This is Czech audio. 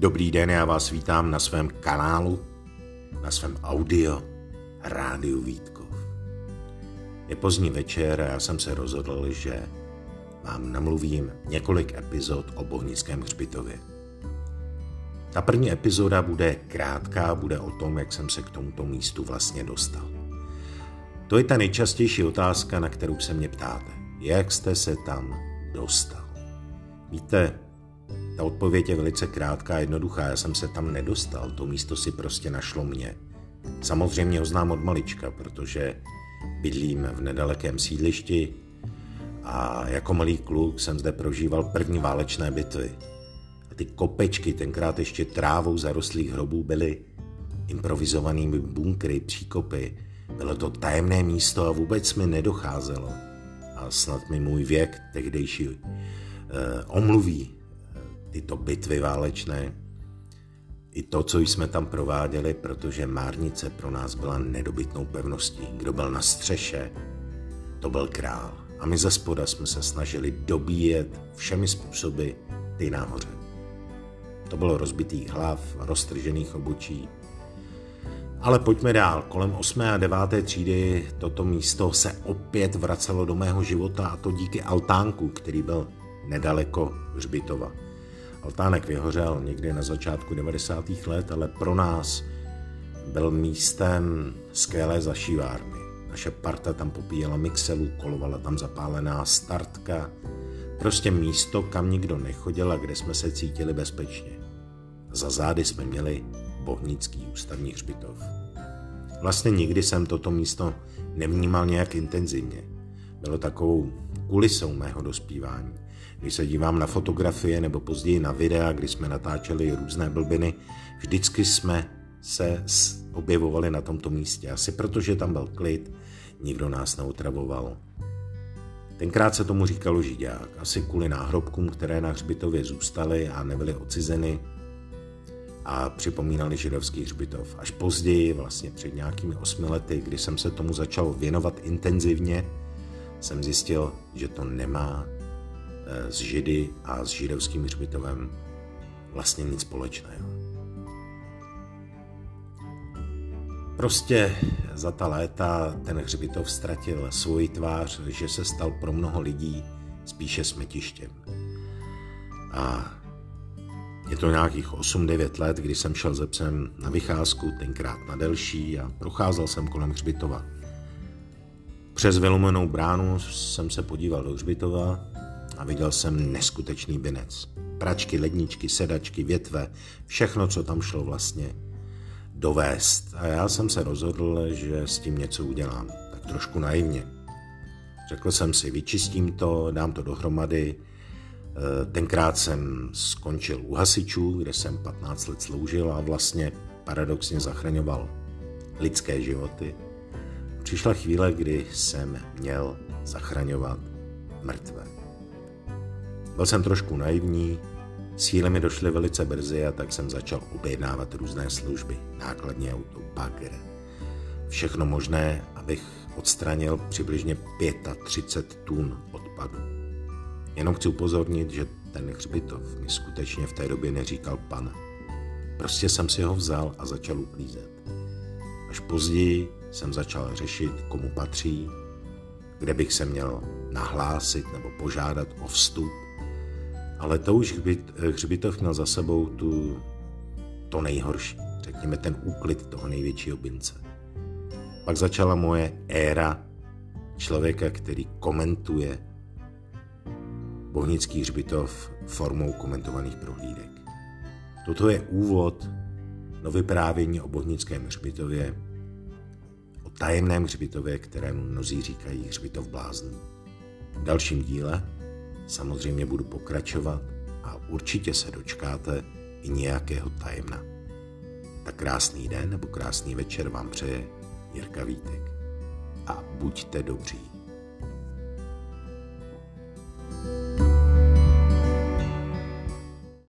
Dobrý den, já vás vítám na svém kanálu, na svém audio Rádiu Vítkov. Je pozdní večer a já jsem se rozhodl, že vám namluvím několik epizod o Bohnickém hřbitově. Ta první epizoda bude krátká, bude o tom, jak jsem se k tomuto místu vlastně dostal. To je ta nejčastější otázka, na kterou se mě ptáte. Jak jste se tam dostal? Víte, ta odpověď je velice krátká a jednoduchá. Já jsem se tam nedostal, to místo si prostě našlo mě. Samozřejmě ho znám od malička, protože bydlím v nedalekém sídlišti a jako malý kluk jsem zde prožíval první válečné bitvy. A ty kopečky, tenkrát ještě trávou zarostlých hrobů, byly improvizovanými bunkry, příkopy. Bylo to tajemné místo a vůbec mi nedocházelo. A snad mi můj věk tehdejší eh, omluví tyto bitvy válečné, i to, co jsme tam prováděli, protože Márnice pro nás byla nedobytnou pevností. Kdo byl na střeše, to byl král. A my ze spoda jsme se snažili dobíjet všemi způsoby ty nahoře. To bylo rozbitých hlav, roztržených obočí. Ale pojďme dál. Kolem 8. a 9. třídy toto místo se opět vracelo do mého života a to díky altánku, který byl nedaleko Hřbitova. Altánek vyhořel někdy na začátku 90. let, ale pro nás byl místem skvělé zašívárny. Naše parta tam popíjela mixelu, kolovala tam zapálená startka. Prostě místo, kam nikdo nechodil a kde jsme se cítili bezpečně. Za zády jsme měli Bohnický ústavní hřbitov. Vlastně nikdy jsem toto místo nevnímal nějak intenzivně. Bylo takovou kulisou mého dospívání. Když se dívám na fotografie nebo později na videa, kdy jsme natáčeli různé blbiny, vždycky jsme se objevovali na tomto místě. Asi protože tam byl klid, nikdo nás neutravoval. Tenkrát se tomu říkalo židák, asi kvůli náhrobkům, které na hřbitově zůstaly a nebyly ocizeny a připomínali židovský hřbitov. Až později, vlastně před nějakými osmi lety, kdy jsem se tomu začal věnovat intenzivně, jsem zjistil, že to nemá s Židy a s židovským hřbitovem vlastně nic společného. Prostě za ta léta ten hřbitov ztratil svoji tvář, že se stal pro mnoho lidí spíše smetištěm. A je to nějakých 8-9 let, kdy jsem šel ze psem na vycházku, tenkrát na delší a procházel jsem kolem hřbitova. Přes vylomenou bránu jsem se podíval do hřbitova a viděl jsem neskutečný binec. Pračky, ledničky, sedačky, větve, všechno, co tam šlo vlastně dovést. A já jsem se rozhodl, že s tím něco udělám. Tak trošku naivně. Řekl jsem si, vyčistím to, dám to dohromady. E, tenkrát jsem skončil u hasičů, kde jsem 15 let sloužil a vlastně paradoxně zachraňoval lidské životy. Přišla chvíle, kdy jsem měl zachraňovat mrtvé. Byl jsem trošku naivní, síly mi došly velice brzy a tak jsem začal objednávat různé služby, nákladní auto, bagr, všechno možné, abych odstranil přibližně 35 tun odpadu. Jenom chci upozornit, že ten hřbitov mi skutečně v té době neříkal pan. Prostě jsem si ho vzal a začal uklízet. Až později jsem začal řešit, komu patří, kde bych se měl nahlásit nebo požádat o vstup ale to už hřbitov měl za sebou tu, to nejhorší, řekněme ten úklid toho největšího bince. Pak začala moje éra člověka, který komentuje Bohnický hřbitov formou komentovaných prohlídek. Toto je úvod do vyprávění o Bohnickém hřbitově, o tajemném hřbitově, kterému mnozí říkají hřbitov bláznů. V dalším díle samozřejmě budu pokračovat a určitě se dočkáte i nějakého tajemna. Tak krásný den nebo krásný večer vám přeje Jirka Vítek. A buďte dobří.